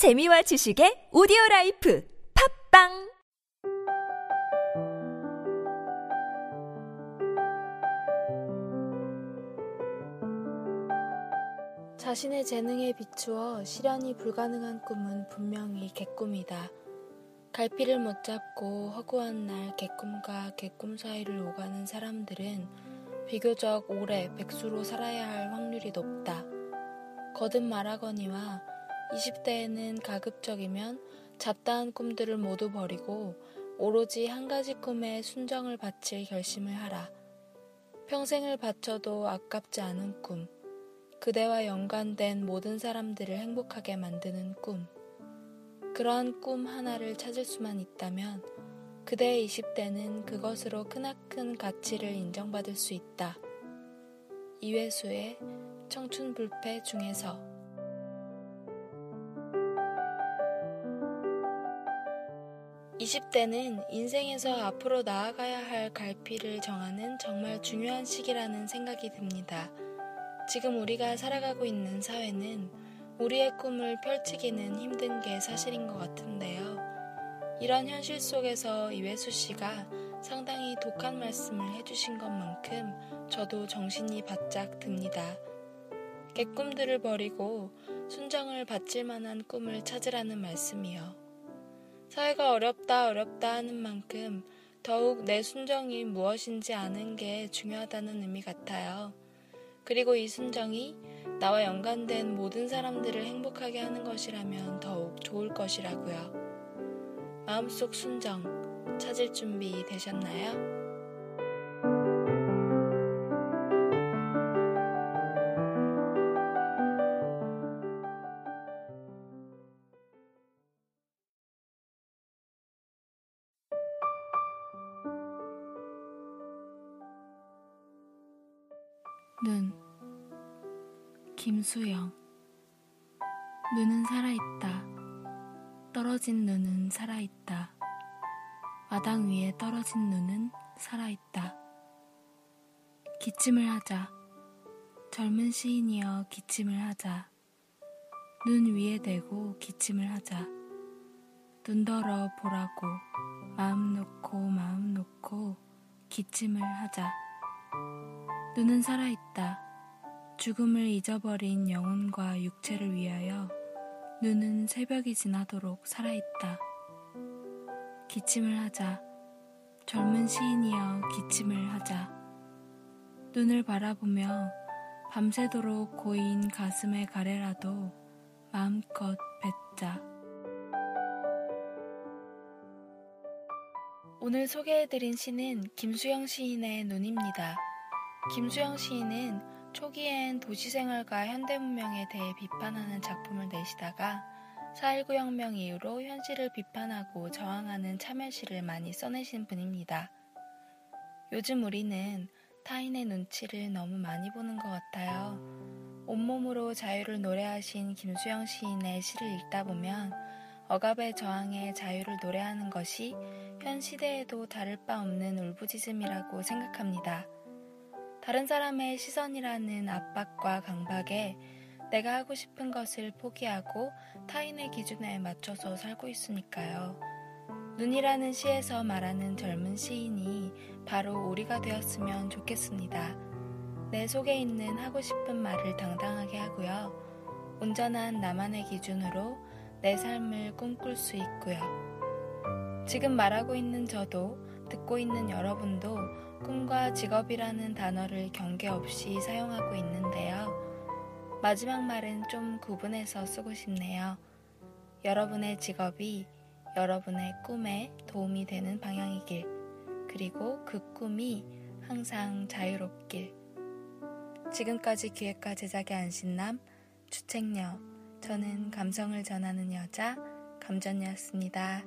재미와 지식의 오디오 라이프 팟빵 자신의 재능에 비추어 실현이 불가능한 꿈은 분명히 개꿈이다. 갈피를 못 잡고 허구한 날 개꿈과 개꿈 사이를 오가는 사람들은 비교적 오래 백수로 살아야 할 확률이 높다. 거듭 말하거니와 20대에는 가급적이면 잡다한 꿈들을 모두 버리고 오로지 한 가지 꿈에 순정을 바칠 결심을 하라. 평생을 바쳐도 아깝지 않은 꿈. 그대와 연관된 모든 사람들을 행복하게 만드는 꿈. 그러한 꿈 하나를 찾을 수만 있다면 그대의 20대는 그것으로 크나큰 가치를 인정받을 수 있다. 이회수의 청춘 불패 중에서 (20대는) 인생에서 앞으로 나아가야 할 갈피를 정하는 정말 중요한 시기라는 생각이 듭니다. 지금 우리가 살아가고 있는 사회는 우리의 꿈을 펼치기는 힘든 게 사실인 것 같은데요. 이런 현실 속에서 이회수 씨가 상당히 독한 말씀을 해주신 것만큼 저도 정신이 바짝 듭니다. 개꿈들을 버리고 순정을 바칠 만한 꿈을 찾으라는 말씀이요. 사회가 어렵다 어렵다 하는 만큼 더욱 내 순정이 무엇인지 아는 게 중요하다는 의미 같아요. 그리고 이 순정이 나와 연관된 모든 사람들을 행복하게 하는 것이라면 더욱 좋을 것이라고요. 마음속 순정 찾을 준비 되셨나요? 눈 김수영 눈은 살아있다. 떨어진 눈은 살아있다. 마당 위에 떨어진 눈은 살아있다. 기침을 하자. 젊은 시인이여 기침을 하자. 눈 위에 대고 기침을 하자. 눈더러 보라고 마음 놓고 마음 놓고 기침을 하자. 눈은 살아있다. 죽음을 잊어버린 영혼과 육체를 위하여 눈은 새벽이 지나도록 살아있다. 기침을 하자. 젊은 시인이여 기침을 하자. 눈을 바라보며 밤새도록 고인 가슴의 가래라도 마음껏 뱉자. 오늘 소개해드린 시는 김수영 시인의 눈입니다. 김수영 시인은 초기엔 도시생활과 현대문명에 대해 비판하는 작품을 내시다가 4.19 혁명 이후로 현실을 비판하고 저항하는 참여시를 많이 써내신 분입니다. 요즘 우리는 타인의 눈치를 너무 많이 보는 것 같아요. 온몸으로 자유를 노래하신 김수영 시인의 시를 읽다 보면 억압의 저항의 자유를 노래하는 것이 현 시대에도 다를 바 없는 울부짖음이라고 생각합니다. 다른 사람의 시선이라는 압박과 강박에 내가 하고 싶은 것을 포기하고 타인의 기준에 맞춰서 살고 있으니까요. 눈이라는 시에서 말하는 젊은 시인이 바로 우리가 되었으면 좋겠습니다. 내 속에 있는 하고 싶은 말을 당당하게 하고요. 온전한 나만의 기준으로 내 삶을 꿈꿀 수 있고요. 지금 말하고 있는 저도 듣고 있는 여러분도 꿈과 직업이라는 단어를 경계 없이 사용하고 있는데요. 마지막 말은 좀 구분해서 쓰고 싶네요. 여러분의 직업이 여러분의 꿈에 도움이 되는 방향이길, 그리고 그 꿈이 항상 자유롭길. 지금까지 기획과 제작의 안신남, 주책녀, 저는 감성을 전하는 여자, 감전이었습니다.